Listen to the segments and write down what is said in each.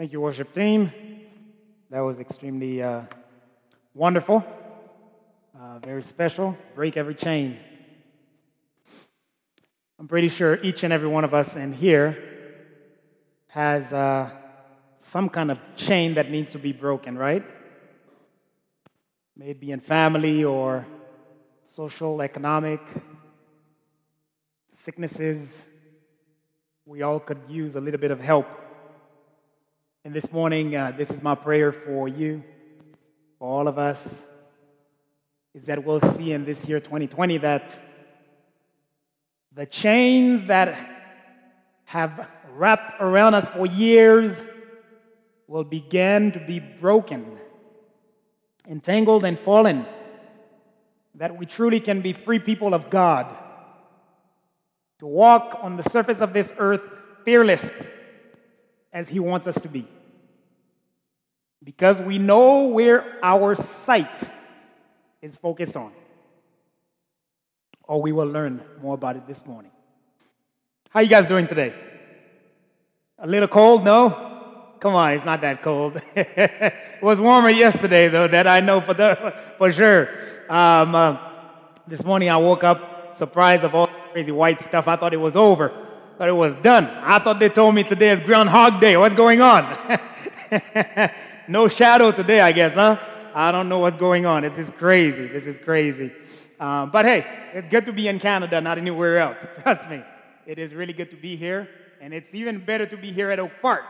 Thank you, worship team. That was extremely uh, wonderful, uh, very special. Break every chain. I'm pretty sure each and every one of us in here has uh, some kind of chain that needs to be broken, right? Maybe in family or social, economic, sicknesses. We all could use a little bit of help. And this morning, uh, this is my prayer for you, for all of us, is that we'll see in this year 2020 that the chains that have wrapped around us for years will begin to be broken, entangled, and fallen, that we truly can be free people of God, to walk on the surface of this earth fearless as He wants us to be. Because we know where our sight is focused on. Or we will learn more about it this morning. How you guys doing today? A little cold? No? Come on, it's not that cold. it was warmer yesterday, though, that I know for, the, for sure. Um, uh, this morning I woke up surprised of all crazy white stuff. I thought it was over thought it was done. I thought they told me today is Groundhog Day. What's going on? no shadow today, I guess, huh? I don't know what's going on. This is crazy. This is crazy. Um, but hey, it's good to be in Canada, not anywhere else. Trust me. It is really good to be here. And it's even better to be here at Oak Park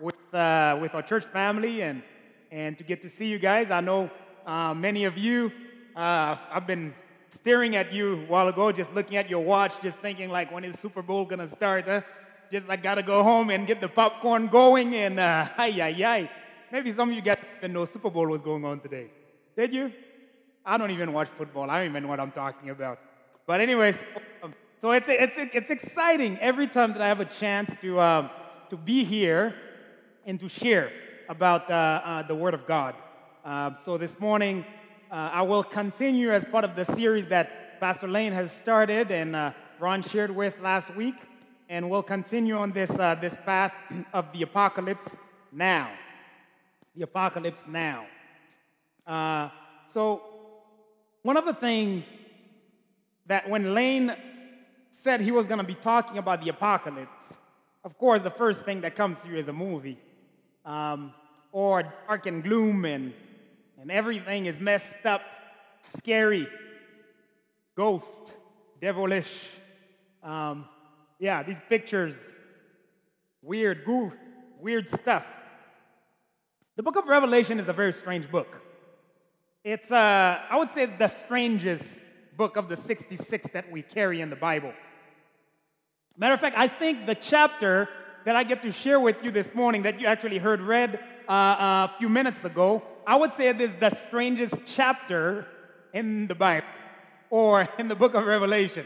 with, uh, with our church family and, and to get to see you guys. I know uh, many of you, uh, I've been staring at you a while ago, just looking at your watch, just thinking like, when is Super Bowl gonna start? Huh? Just like gotta go home and get the popcorn going, and uh, ay ay ay. Maybe some of you guys didn't know Super Bowl was going on today. Did you? I don't even watch football. I don't even know what I'm talking about. But anyways, um, so it's it's it's exciting every time that I have a chance to um, to be here and to share about uh, uh, the Word of God. Uh, so this morning uh, I will continue as part of the series that Pastor Lane has started and uh, Ron shared with last week, and we'll continue on this, uh, this path of the apocalypse now. The apocalypse now. Uh, so, one of the things that when Lane said he was going to be talking about the apocalypse, of course, the first thing that comes to you is a movie, um, or dark and gloom and and everything is messed up, scary, ghost, devilish. Um, yeah, these pictures, weird, goo, weird stuff. The book of Revelation is a very strange book. It's, uh, I would say, it's the strangest book of the 66 that we carry in the Bible. Matter of fact, I think the chapter that I get to share with you this morning that you actually heard read uh, uh, a few minutes ago I would say it is the strangest chapter in the Bible or in the book of Revelation.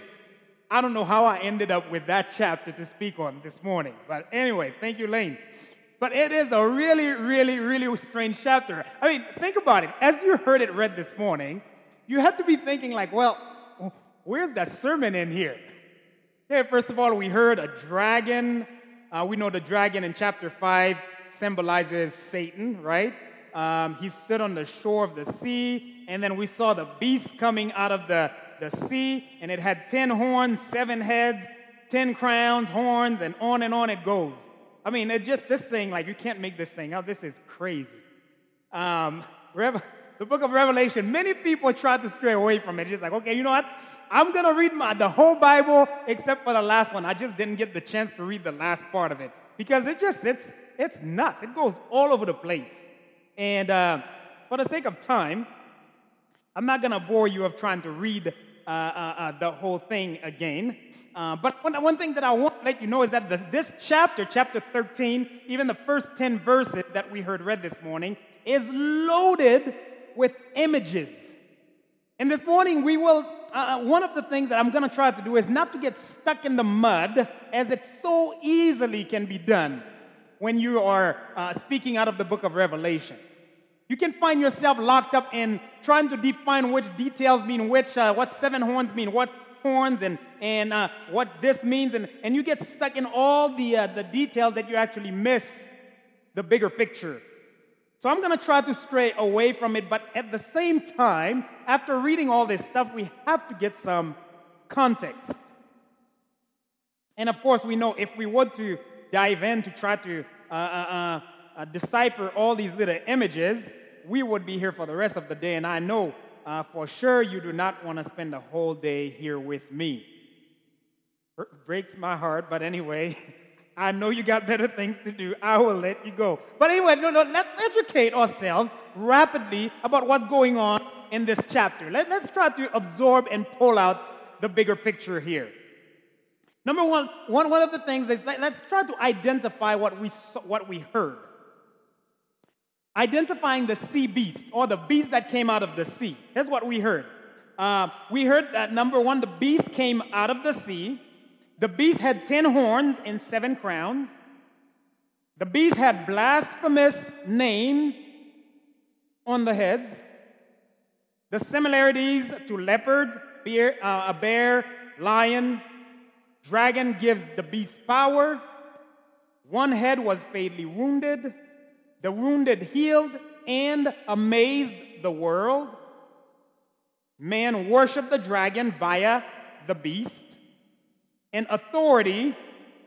I don't know how I ended up with that chapter to speak on this morning. But anyway, thank you, Lane. But it is a really, really, really strange chapter. I mean, think about it. As you heard it read this morning, you have to be thinking, like, well, where's that sermon in here? Okay, first of all, we heard a dragon. Uh, we know the dragon in chapter 5 symbolizes Satan, right? Um, he stood on the shore of the sea, and then we saw the beast coming out of the, the sea, and it had 10 horns, seven heads, 10 crowns, horns, and on and on it goes. I mean, it just this thing, like, you can't make this thing up. This is crazy. Um, Rev- the book of Revelation, many people try to stray away from it. Just like, okay, you know what? I'm going to read my, the whole Bible except for the last one. I just didn't get the chance to read the last part of it because it just, it's, it's nuts. It goes all over the place. And uh, for the sake of time, I'm not going to bore you of trying to read uh, uh, uh the whole thing again. Uh, but one, one, thing that I want to let you know is that this, this chapter, chapter 13, even the first 10 verses that we heard read this morning, is loaded with images. And this morning, we will, uh, one of the things that I'm going to try to do is not to get stuck in the mud as it so easily can be done when you are uh, speaking out of the book of Revelation. You can find yourself locked up in trying to define which details mean which, uh, what seven horns mean what horns, and, and uh, what this means, and, and you get stuck in all the, uh, the details that you actually miss the bigger picture. So I'm going to try to stray away from it, but at the same time, after reading all this stuff, we have to get some context. And of course, we know if we were to dive in to try to uh, uh, uh, uh, decipher all these little images, we would be here for the rest of the day. And I know uh, for sure you do not want to spend the whole day here with me. Breaks my heart, but anyway, I know you got better things to do. I will let you go. But anyway, no, no, let's educate ourselves rapidly about what's going on in this chapter. Let, let's try to absorb and pull out the bigger picture here. Number one, one, one of the things is let, us try to identify what we, what we heard. Identifying the sea beast or the beast that came out of the sea. That's what we heard. Uh, we heard that number one, the beast came out of the sea. The beast had ten horns and seven crowns. The beast had blasphemous names on the heads. The similarities to leopard, bear, uh, a bear, lion, dragon gives the beast power. One head was fatally wounded. The wounded healed and amazed the world. Man worshiped the dragon via the beast and authority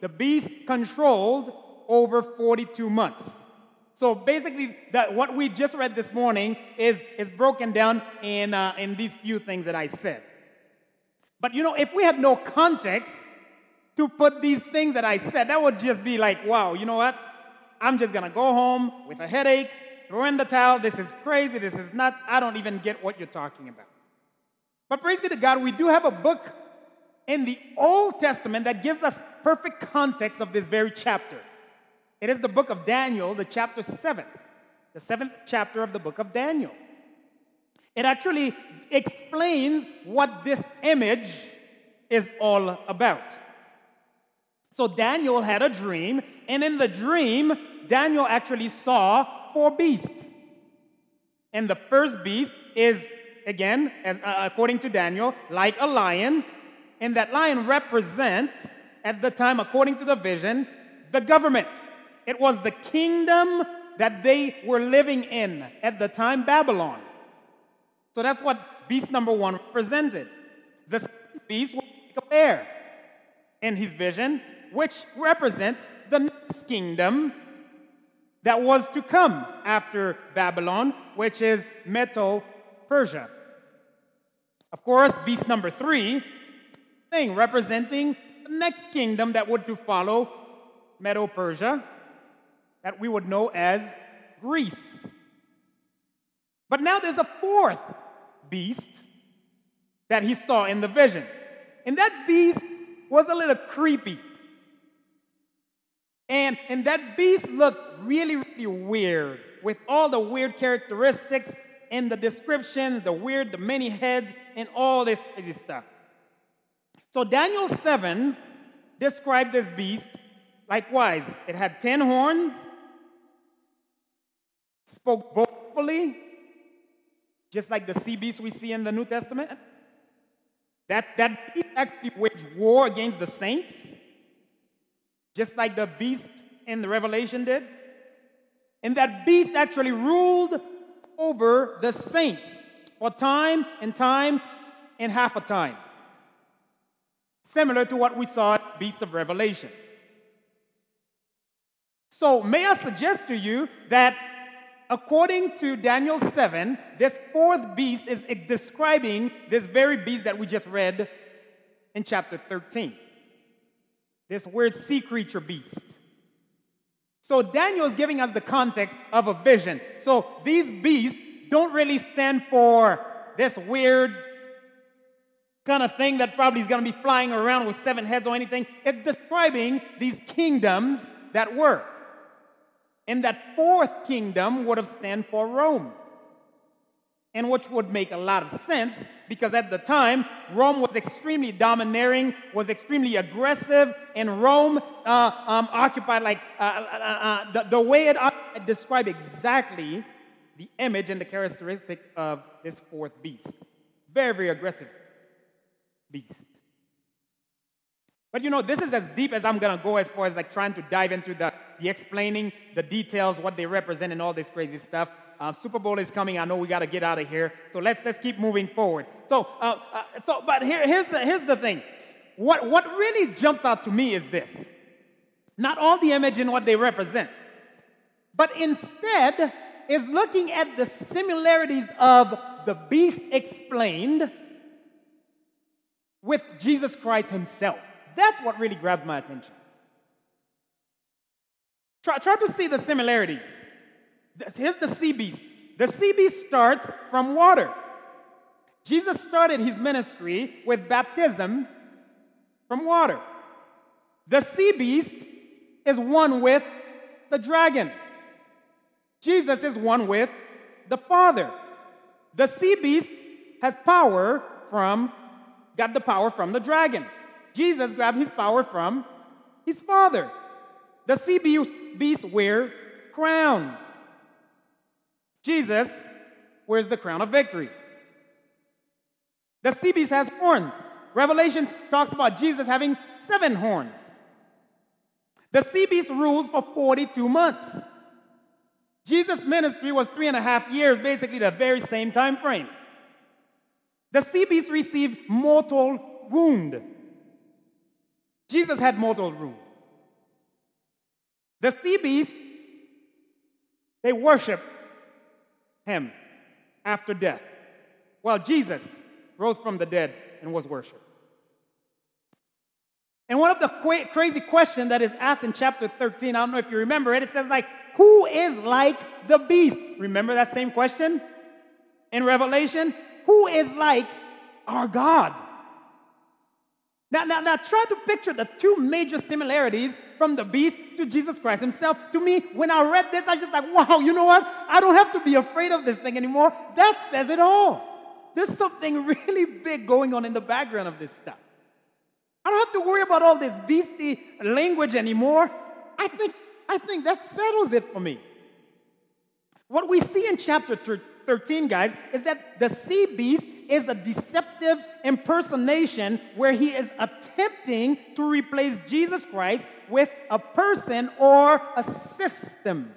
the beast controlled over 42 months. So basically, that what we just read this morning is, is broken down in, uh, in these few things that I said. But you know, if we had no context to put these things that I said, that would just be like, wow, you know what? I'm just gonna go home with a headache, throw in the towel. This is crazy. This is nuts. I don't even get what you're talking about. But praise be to God, we do have a book in the Old Testament that gives us perfect context of this very chapter. It is the book of Daniel, the chapter 7, the seventh chapter of the book of Daniel. It actually explains what this image is all about. So Daniel had a dream, and in the dream, Daniel actually saw four beasts. And the first beast is, again, as, uh, according to Daniel, like a lion, and that lion represents, at the time, according to the vision, the government. It was the kingdom that they were living in at the time, Babylon. So that's what beast number one represented. The second beast was like a bear in his vision, which represents the next kingdom that was to come after Babylon, which is Medo Persia. Of course, beast number three thing, representing the next kingdom that would to follow Medo Persia, that we would know as Greece. But now there's a fourth beast that he saw in the vision. And that beast was a little creepy. And, and that beast looked really, really weird with all the weird characteristics in the descriptions, the weird, the many heads, and all this crazy stuff. So Daniel 7 described this beast likewise. It had ten horns, spoke boastfully, just like the sea beast we see in the New Testament. That, that beast actually waged war against the saints, just like the beast in the Revelation did. And that beast actually ruled over the saints for time and time and half a time similar to what we saw at Beast of Revelation. So, may I suggest to you that according to Daniel 7, this fourth beast is describing this very beast that we just read in chapter 13. This weird sea creature beast. So, Daniel is giving us the context of a vision. So, these beasts don't really stand for this weird kind of thing that probably is going to be flying around with seven heads or anything. It's describing these kingdoms that were. And that fourth kingdom would have stand for Rome. And which would make a lot of sense because at the time, Rome was extremely domineering, was extremely aggressive, and Rome uh, um, occupied, like, uh, uh, uh the, the way it described exactly the image and the characteristic of this fourth beast. Very, very aggressive beast. But you know, this is as deep as I'm to go as far as like trying to dive into the, the explaining, the details, what they represent, and all this crazy stuff. Uh, Super Bowl is coming. I know we got to get out of here. So let's let's keep moving forward. So, uh, uh, so but here, here's the, here's the thing. What what really jumps out to me is this: not all the image and what they represent, but instead is looking at the similarities of the beast explained with Jesus Christ Himself. That's what really grabs my attention. Try, try to see the similarities. Here's the sea beast. The sea beast starts from water. Jesus started his ministry with baptism from water. The sea beast is one with the dragon. Jesus is one with the Father. The sea beast has power from, got the power from the dragon. Jesus grabbed his power from his Father. The sea beast wears crowns. Jesus wears the crown of victory. The sea beast has horns. Revelation talks about Jesus having seven horns. The sea beast rules for 42 months. Jesus' ministry was three and a half years, basically the very same time frame. The sea beast received mortal wound. Jesus had mortal wound. The sea beast, they worship him after death, while Jesus rose from the dead and was worshiped. And one of the qu- crazy questions that is asked in chapter 13, I don't know if you remember it, it says, like, who is like the beast? Remember that same question in Revelation? Who is like our God? Now, now, now, try to picture the two major similarities from the beast to Jesus Christ himself. To me, when I read this, I just like, wow, you know what? I don't have to be afraid of this thing anymore. That says it all. There's something really big going on in the background of this stuff. I don't have to worry about all this beastie language anymore. I think, I think that settles it for me. What we see in chapter 13, guys, is that the sea beast is a deceptive impersonation where he is attempting to replace Jesus Christ with a person or a system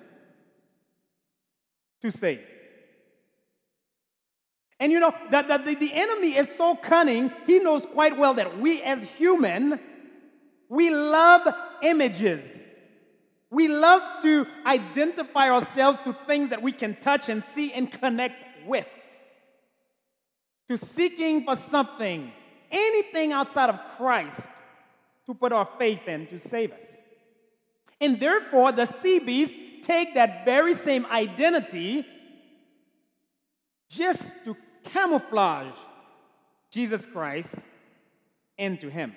to save. And you know, that, the, the enemy is so cunning, he knows quite well that we as human, we love images. We love to identify ourselves to things that we can touch and see and connect with. To seeking for something, anything outside of Christ, to put our faith in to save us. And therefore, the sea beasts take that very same identity just to camouflage Jesus Christ into him.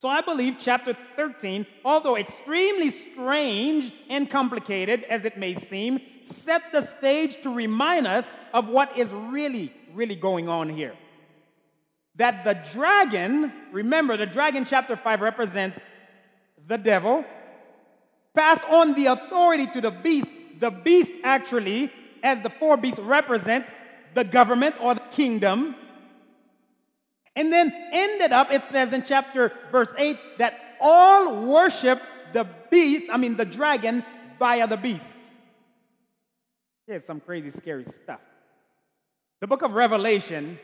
So I believe chapter 13, although extremely strange and complicated as it may seem, set the stage to remind us of what is really, really going on here. That the dragon, remember, the dragon, chapter 5, represents the devil, passed on the authority to the beast. The beast actually as the four beasts represents the government or the kingdom. And then ended up, it says in chapter verse 8, that all worship the beast, I mean the dragon, via the beast. Here's some crazy, scary stuff. The book of Revelation,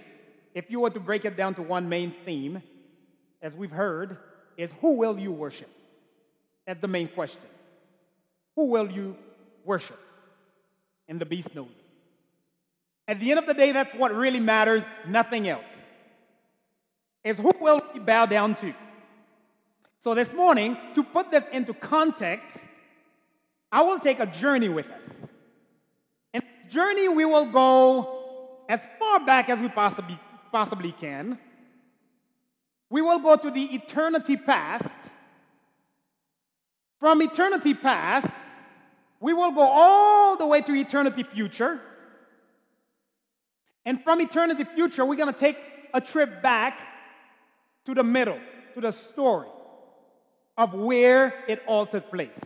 if you were to break it down to one main theme, as we've heard, is who will you worship? That's the main question. Who will you worship? and the beast knows it. At the end of the day, that's what really matters, nothing else. Is who will we bow down to? So this morning, to put this into context, I will take a journey with us. And journey we will go as far back as we possibly possibly can. We will go to the eternity past. From eternity past, we will go all the way to eternity future. And from eternity future, we're going to take a trip back to the middle, to the story of where it all took place.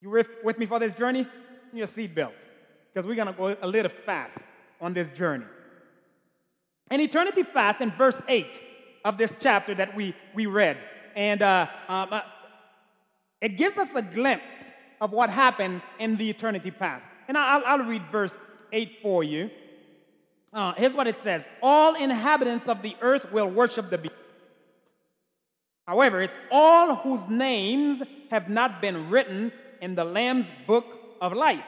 You with me for this journey? Your seatbelt, because we're going to go a little fast on this journey. In eternity fast, in verse 8, of this chapter that we, we read. And uh, um, uh, it gives us a glimpse of what happened in the eternity past. And I'll, I'll read verse 8 for you. Uh, here's what it says All inhabitants of the earth will worship the beast. However, it's all whose names have not been written in the Lamb's book of life.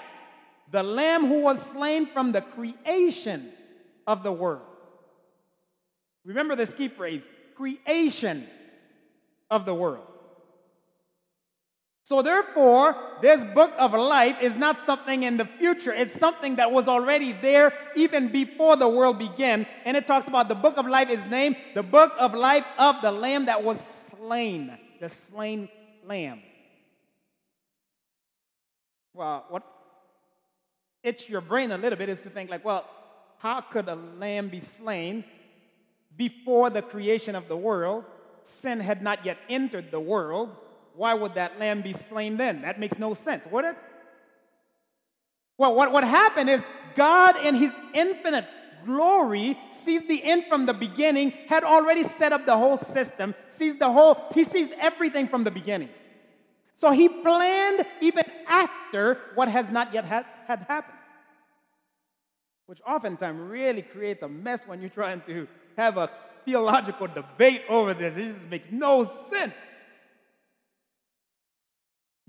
The Lamb who was slain from the creation of the world. Remember this key phrase creation of the world. So, therefore, this book of life is not something in the future. It's something that was already there even before the world began. And it talks about the book of life is named the book of life of the Lamb that was slain, the slain Lamb. Well, what itch your brain a little bit is to think, like, well, how could a lamb be slain before the creation of the world? Sin had not yet entered the world why would that lamb be slain then? That makes no sense, would it? Well, what, what happened is God, in his infinite glory, sees the end from the beginning, had already set up the whole system, sees the whole, he sees everything from the beginning. So he planned even after what has not yet had, had happened. Which oftentimes really creates a mess when you're trying to have a theological debate over this. It just makes no sense.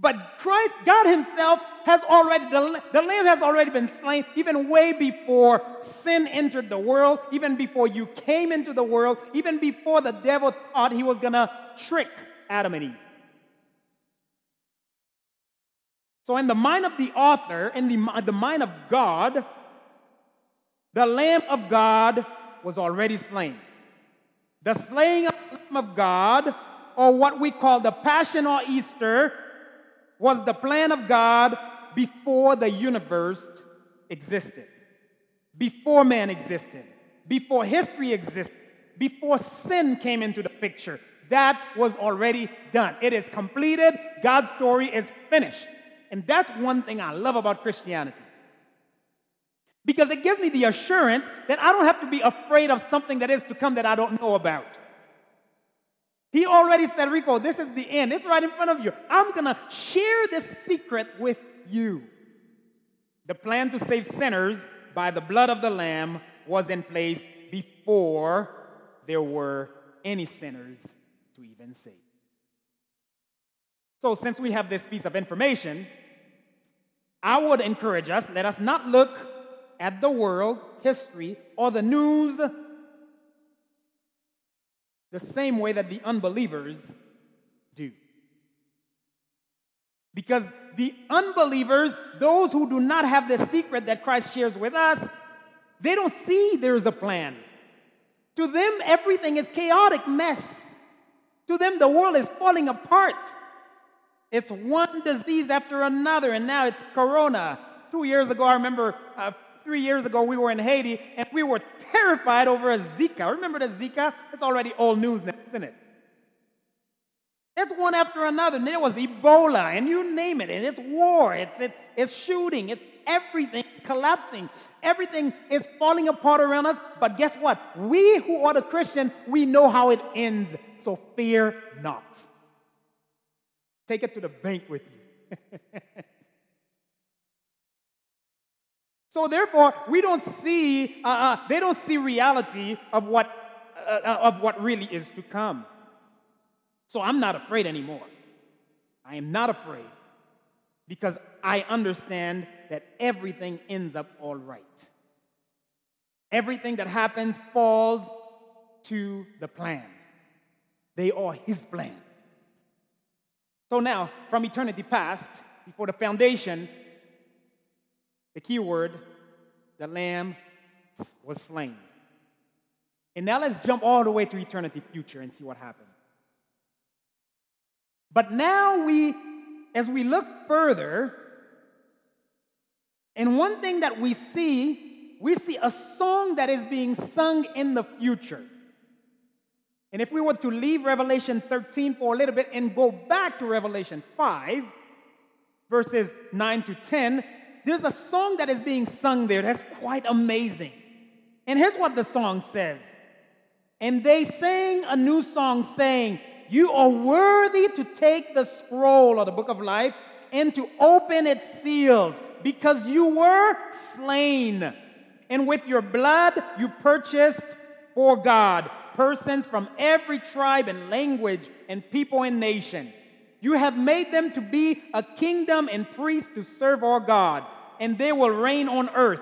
But Christ, God Himself, has already, the, the, Lamb has already been slain even way before sin entered the world, even before you came into the world, even before the devil thought he was going to trick Adam and Eve. So, in the mind of the author, in the, the mind of God, the Lamb of God was already slain. The slaying of the Lamb of God, or what we call the Passion or Easter, was the plan of God before the universe existed, before man existed, before history existed, before sin came into the picture. That was already done. It is completed. God's story is finished. And that's one thing I love about Christianity. Because it gives me the assurance that I don't have to be afraid of something that is to come that I don't know about. He already said, Rico, this is the end. It's right in front of you. I'm going to share this secret with you. The plan to save sinners by the blood of the Lamb was in place before there were any sinners to even save. So, since we have this piece of information, I would encourage us let us not look at the world, history, or the news the same way that the unbelievers do. Because the unbelievers, those who do not have the secret that Christ shares with us, they don't see there's a plan. To them, everything is chaotic mess. To them, the world is falling apart. It's one disease after another, and now it's corona. Two years ago, I remember uh, three years ago, we were in Haiti and we were terrified over a Zika. Remember the Zika? It's already old news now, isn't it? It's one after another. And there was Ebola, and you name it. And it's war, it's, it's, it's shooting, it's everything. It's collapsing. Everything is falling apart around us. But guess what? We who are the Christian, we know how it ends. So fear not. Take it to the bank with you. So therefore, we don't see, uh, uh, they don't see reality of what, uh, uh, of what really is to come. So I'm not afraid anymore. I am not afraid because I understand that everything ends up all right. Everything that happens falls to the plan. They are His plan. So now, from eternity past, before the foundation, the key word, the lamb was slain. And now let's jump all the way to eternity future and see what happened. But now we, as we look further, and one thing that we see, we see a song that is being sung in the future. And if we were to leave Revelation 13 for a little bit and go back to Revelation 5, verses 9 to 10, there's a song that is being sung there that's quite amazing. And here's what the song says And they sang a new song, saying, You are worthy to take the scroll or the book of life and to open its seals, because you were slain. And with your blood you purchased for God persons from every tribe and language and people and nation. You have made them to be a kingdom and priests to serve our God, and they will reign on earth.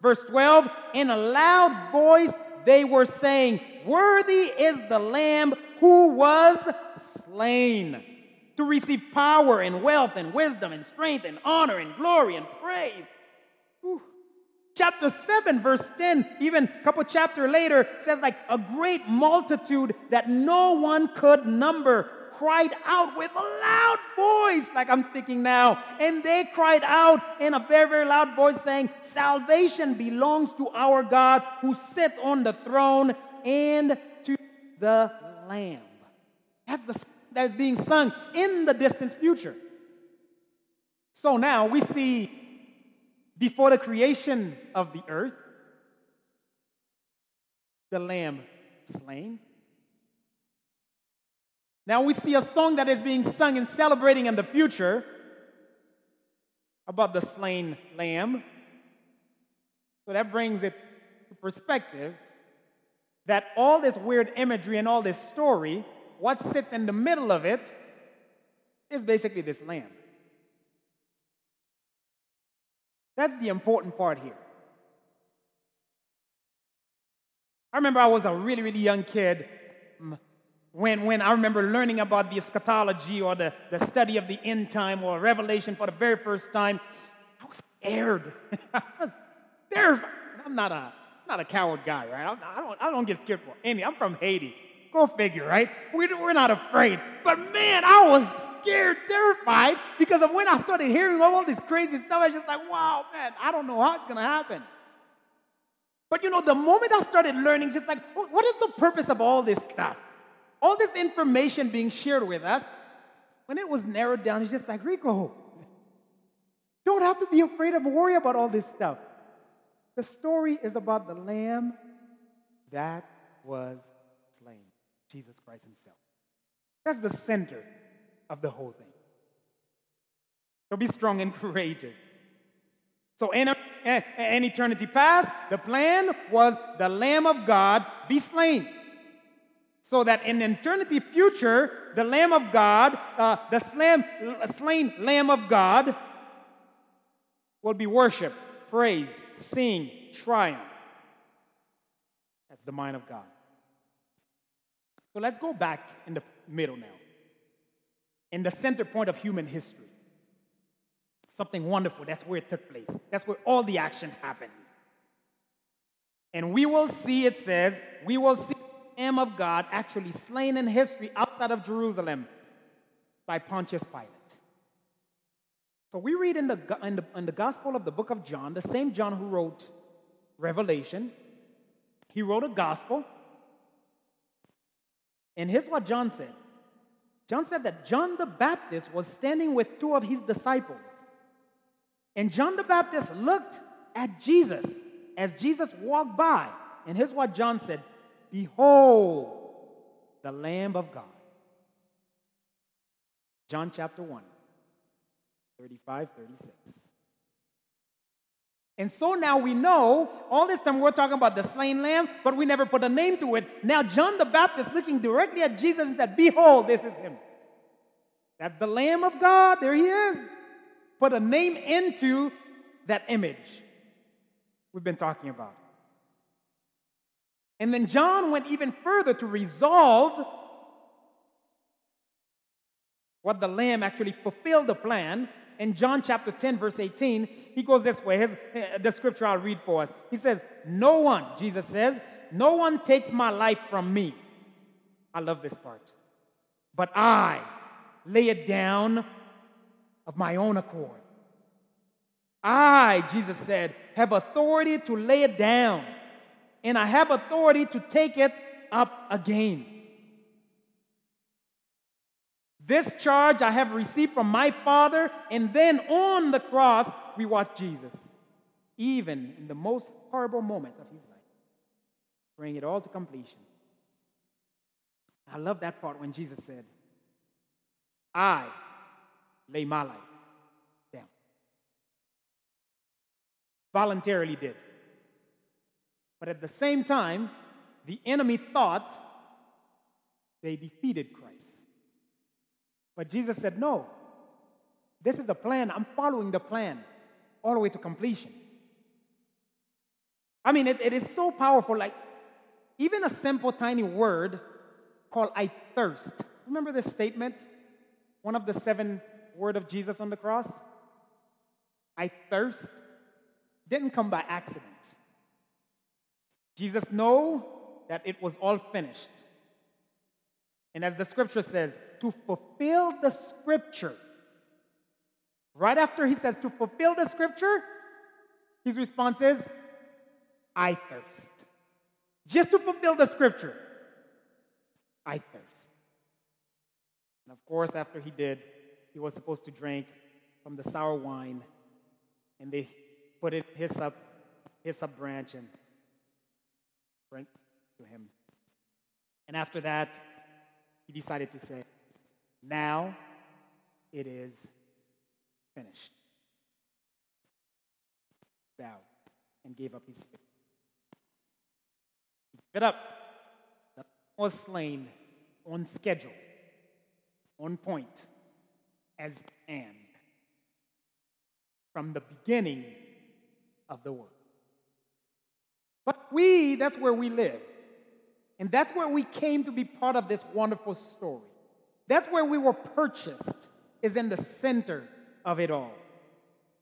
Verse 12, in a loud voice they were saying, Worthy is the Lamb who was slain to receive power and wealth and wisdom and strength and honor and glory and praise. Whew. Chapter 7, verse 10, even a couple chapter later, says like a great multitude that no one could number cried out with a loud voice, like I'm speaking now. And they cried out in a very, very loud voice, saying, Salvation belongs to our God who sits on the throne and to the Lamb. That's the that is being sung in the distant future. So now we see before the creation of the earth, the Lamb slain. Now we see a song that is being sung and celebrating in the future about the slain lamb. So that brings it to perspective that all this weird imagery and all this story, what sits in the middle of it is basically this lamb. That's the important part here. I remember I was a really, really young kid mm, when, when I remember learning about the eschatology or the, the study of the end time or revelation for the very first time, I was scared. I was terrified. I'm not a, not a coward guy, right? I, I, don't, I don't get scared for any. I'm from Haiti. Go figure, right? We, we're not afraid. But man, I was scared, terrified, because of when I started hearing all this crazy stuff, I was just like, wow, man, I don't know how it's going to happen. But you know, the moment I started learning, just like, what is the purpose of all this stuff? All this information being shared with us, when it was narrowed down, it's just like, Rico, don't have to be afraid of worry about all this stuff. The story is about the lamb that was slain, Jesus Christ himself. That's the center of the whole thing. So be strong and courageous. So in, in eternity past, the plan was the Lamb of God be slain so that in eternity future, the Lamb of God, uh, the slain, slain Lamb of God, will be worshiped, praised, sing, triumph. That's the mind of God. So let's go back in the middle now, in the center point of human history. Something wonderful. That's where it took place. That's where all the action happened. And we will see, it says, we will see Lamb of God actually slain in history outside of Jerusalem by Pontius Pilate. So we read in the, in the, in the Gospel of the book of John, the same John who wrote Revelation, he wrote a gospel. And here's what John said John said that John the Baptist was standing with two of his disciples. And John the Baptist looked at Jesus as Jesus walked by. And here's what John said Behold, the Lamb of God. John chapter 1, 35, 36. And so now we know, all this time we're talking about the slain lamb, but we never put a name to it. Now John the Baptist looking directly at Jesus and said, Behold, this is him. That's the Lamb of God. There he is. Put a name into that image we've been talking about. And then John went even further to resolve what the Lamb actually fulfilled the plan. In John chapter 10, verse 18, he goes this way. His, uh, the scripture I'll read for us. He says, No one, Jesus says, no one takes my life from me. I love this part. But I lay it down of my own accord. I, Jesus said, have authority to lay it down and I have authority to take it up again. This charge I have received from my Father, and then on the cross, we watch Jesus, even in the most horrible moment of his life, bring it all to completion. I love that part when Jesus said, I lay my life down. Voluntarily did. But at the same time, the enemy thought they defeated Christ. But Jesus said, No, this is a plan. I'm following the plan all the way to completion. I mean, it, it is so powerful. Like, even a simple, tiny word called I thirst. Remember this statement? One of the seven word of Jesus on the cross? I thirst didn't come by accident. Jesus know that it was all finished. And as the scripture says, to fulfill the scripture. Right after he says to fulfill the scripture, his response is, I thirst. Just to fulfill the scripture, I thirst. And of course, after he did, he was supposed to drink from the sour wine, and they put it hyssop, hyssop branch and to him. And after that, he decided to say, Now it is finished. Bowed and gave up his spirit. He it up. The was slain on schedule, on point, as planned from the beginning of the world. But we, that's where we live. And that's where we came to be part of this wonderful story. That's where we were purchased, is in the center of it all.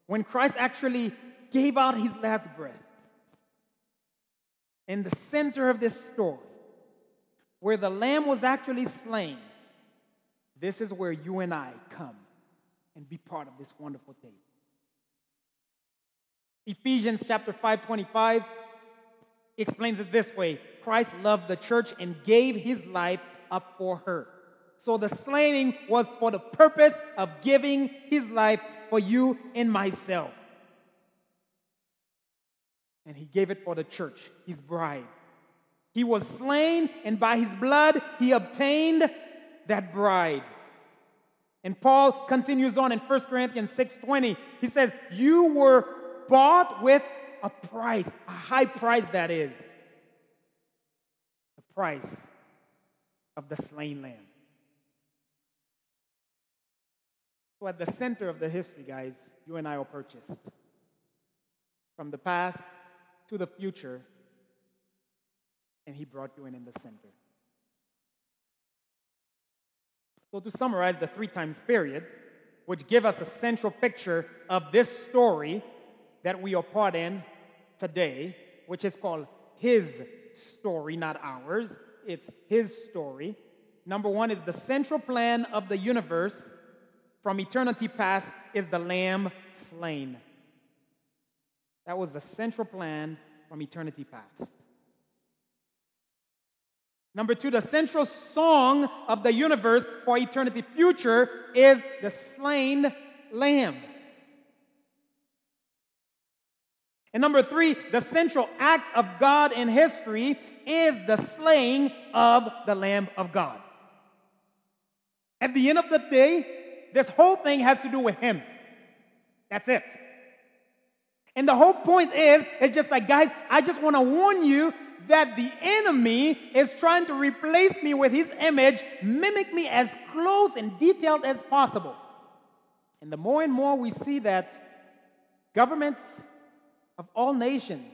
When Christ actually gave out his last breath. In the center of this story, where the lamb was actually slain, this is where you and I come and be part of this wonderful table. Ephesians chapter 5 25 explains it this way Christ loved the church and gave his life up for her. So the slaying was for the purpose of giving his life for you and myself. And he gave it for the church, his bride. He was slain, and by his blood, he obtained that bride. And Paul continues on in 1 Corinthians 6:20. He says, "You were bought with a price, a high price that is. The price of the slain lamb." So at the center of the history, guys, you and I are purchased. From the past to the future, and he brought you in in the center. So to summarize the three times period, which give us a central picture of this story that we are part in today, which is called his story, not ours. It's his story. Number one is the central plan of the universe from eternity past is the lamb slain. That was the central plan from eternity past. Number two, the central song of the universe for eternity future is the slain lamb. And number three, the central act of God in history is the slaying of the Lamb of God. At the end of the day, this whole thing has to do with him. That's it. And the whole point is, it's just like, guys, I just want to warn you that the enemy is trying to replace me with his image, mimic me as close and detailed as possible. And the more and more we see that governments of all nations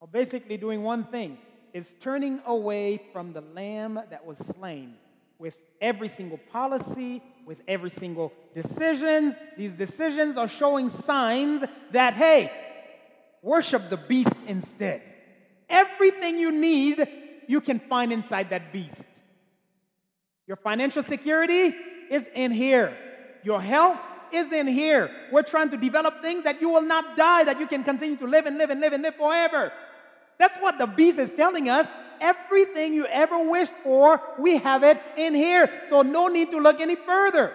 are basically doing one thing is turning away from the lamb that was slain with every single policy, with every single decisions. These decisions are showing signs that, hey, worship the beast instead. Everything you need, you can find inside that beast. Your financial security is in here. Your health is in here. We're trying to develop things that you will not die, that you can continue to live and live and live and live forever. That's what the beast is telling us. Everything you ever wished for, we have it in here. So no need to look any further.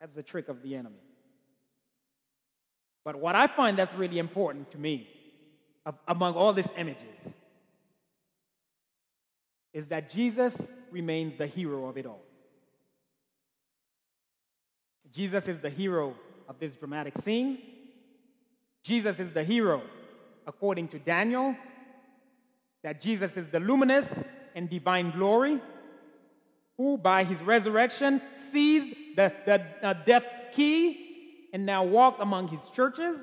That's the trick of the enemy. But what I find that's really important to me, among all these images, is that Jesus remains the hero of it all. Jesus is the hero of this dramatic scene. Jesus is the hero, according to Daniel, that Jesus is the luminous and divine glory, who by his resurrection seized the, the uh, key and now walks among his churches.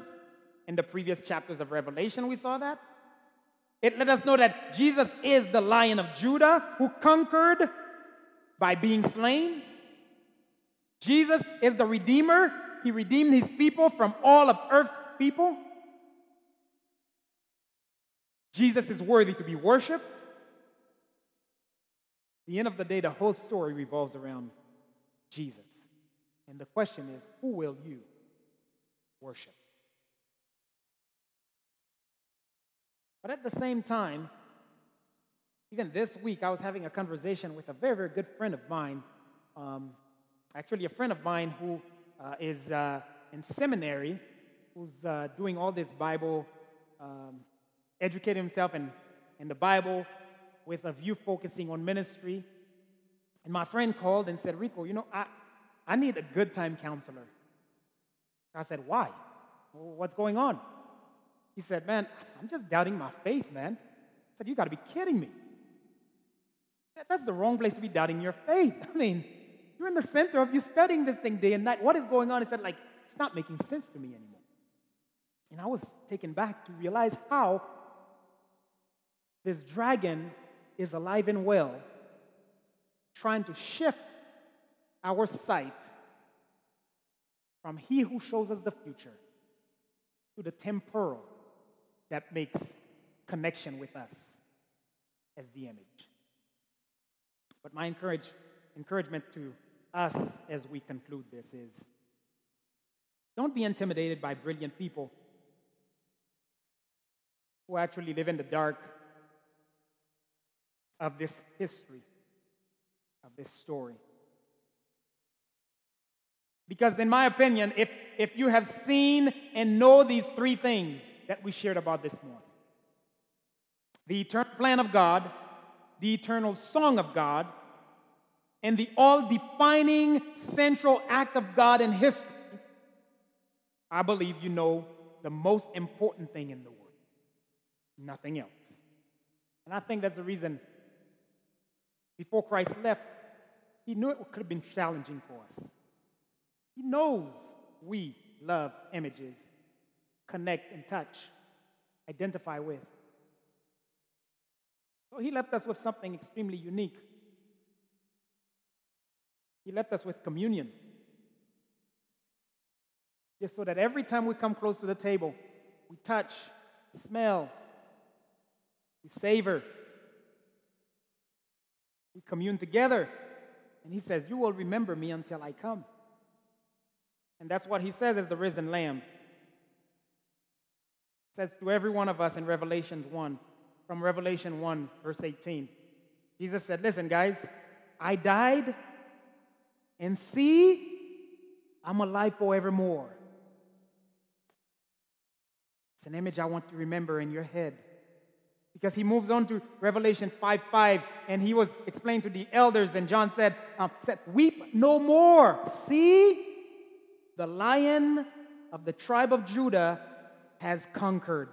In the previous chapters of Revelation, we saw that. It let us know that Jesus is the lion of Judah who conquered by being slain. Jesus is the Redeemer. He redeemed his people from all of earth's people. Jesus is worthy to be worshiped. At the end of the day, the whole story revolves around Jesus. And the question is who will you worship? But at the same time, even this week, I was having a conversation with a very, very good friend of mine. Um, actually, a friend of mine who uh, is uh, in seminary, who's uh, doing all this Bible, um, educating himself in, in the Bible with a view focusing on ministry. And my friend called and said, Rico, you know, I, I need a good time counselor. I said, Why? What's going on? He said, Man, I'm just doubting my faith, man. I said, You got to be kidding me. That's the wrong place to be doubting your faith. I mean, you're in the center of you studying this thing day and night. What is going on? He said, like, it's not making sense to me anymore. And I was taken back to realize how this dragon is alive and well, trying to shift our sight from He who shows us the future to the temporal that makes connection with us as the image. But my encourage, encouragement to us as we conclude this is don't be intimidated by brilliant people who actually live in the dark of this history, of this story. Because, in my opinion, if, if you have seen and know these three things that we shared about this morning the eternal plan of God, the eternal song of God, and the all defining central act of God in history, I believe you know the most important thing in the world. Nothing else. And I think that's the reason before Christ left, he knew it could have been challenging for us. He knows we love images, connect and touch, identify with. So he left us with something extremely unique. He left us with communion. Just so that every time we come close to the table, we touch, smell, we savor, we commune together. And he says, You will remember me until I come. And that's what he says as the risen lamb. says to every one of us in Revelation 1, from Revelation 1, verse 18. Jesus said, Listen, guys, I died, and see, I'm alive forevermore. It's an image I want to remember in your head. Because he moves on to Revelation 5 5, and he was explained to the elders, and John said, um, said, Weep no more. See, the lion of the tribe of Judah has conquered.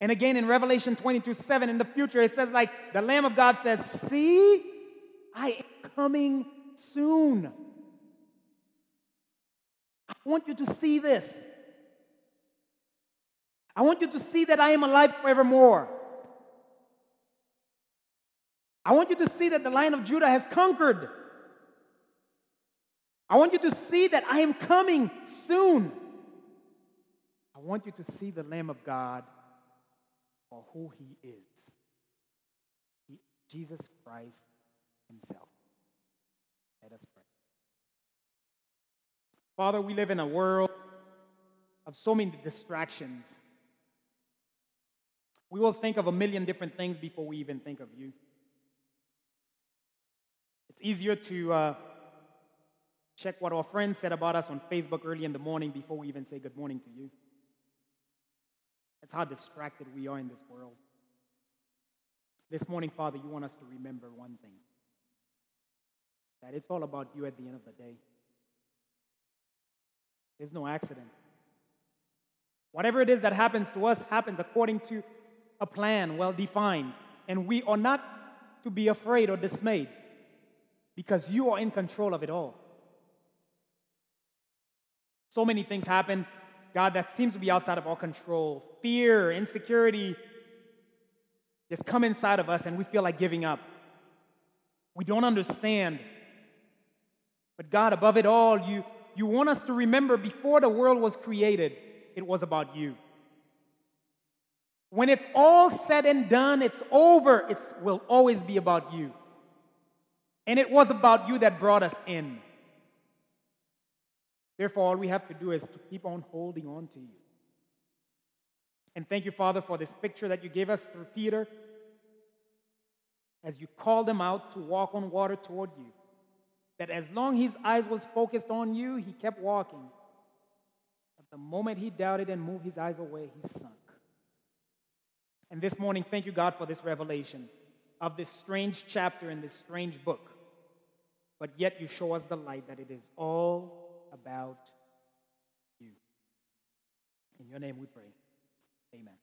And again in Revelation 22 7, in the future, it says, like, the Lamb of God says, See, I am coming soon. I want you to see this. I want you to see that I am alive forevermore. I want you to see that the Lion of Judah has conquered. I want you to see that I am coming soon. I want you to see the Lamb of God for who he is he, Jesus Christ himself. Let us pray. Father, we live in a world of so many distractions. We will think of a million different things before we even think of you. It's easier to uh, check what our friends said about us on Facebook early in the morning before we even say good morning to you. That's how distracted we are in this world. This morning, Father, you want us to remember one thing that it's all about you at the end of the day. There's no accident. Whatever it is that happens to us happens according to a plan well defined. And we are not to be afraid or dismayed because you are in control of it all. So many things happen, God, that seems to be outside of our control. Fear, insecurity just come inside of us and we feel like giving up. We don't understand. But God, above it all, you, you want us to remember before the world was created, it was about you. When it's all said and done, it's over, it will always be about you. And it was about you that brought us in. Therefore, all we have to do is to keep on holding on to you. And thank you, Father, for this picture that you gave us through Peter as you called him out to walk on water toward you. That as long his eyes was focused on you, he kept walking. But the moment he doubted and moved his eyes away, he sunk. And this morning, thank you, God, for this revelation of this strange chapter in this strange book. But yet you show us the light that it is all about you. In your name we pray. Amen.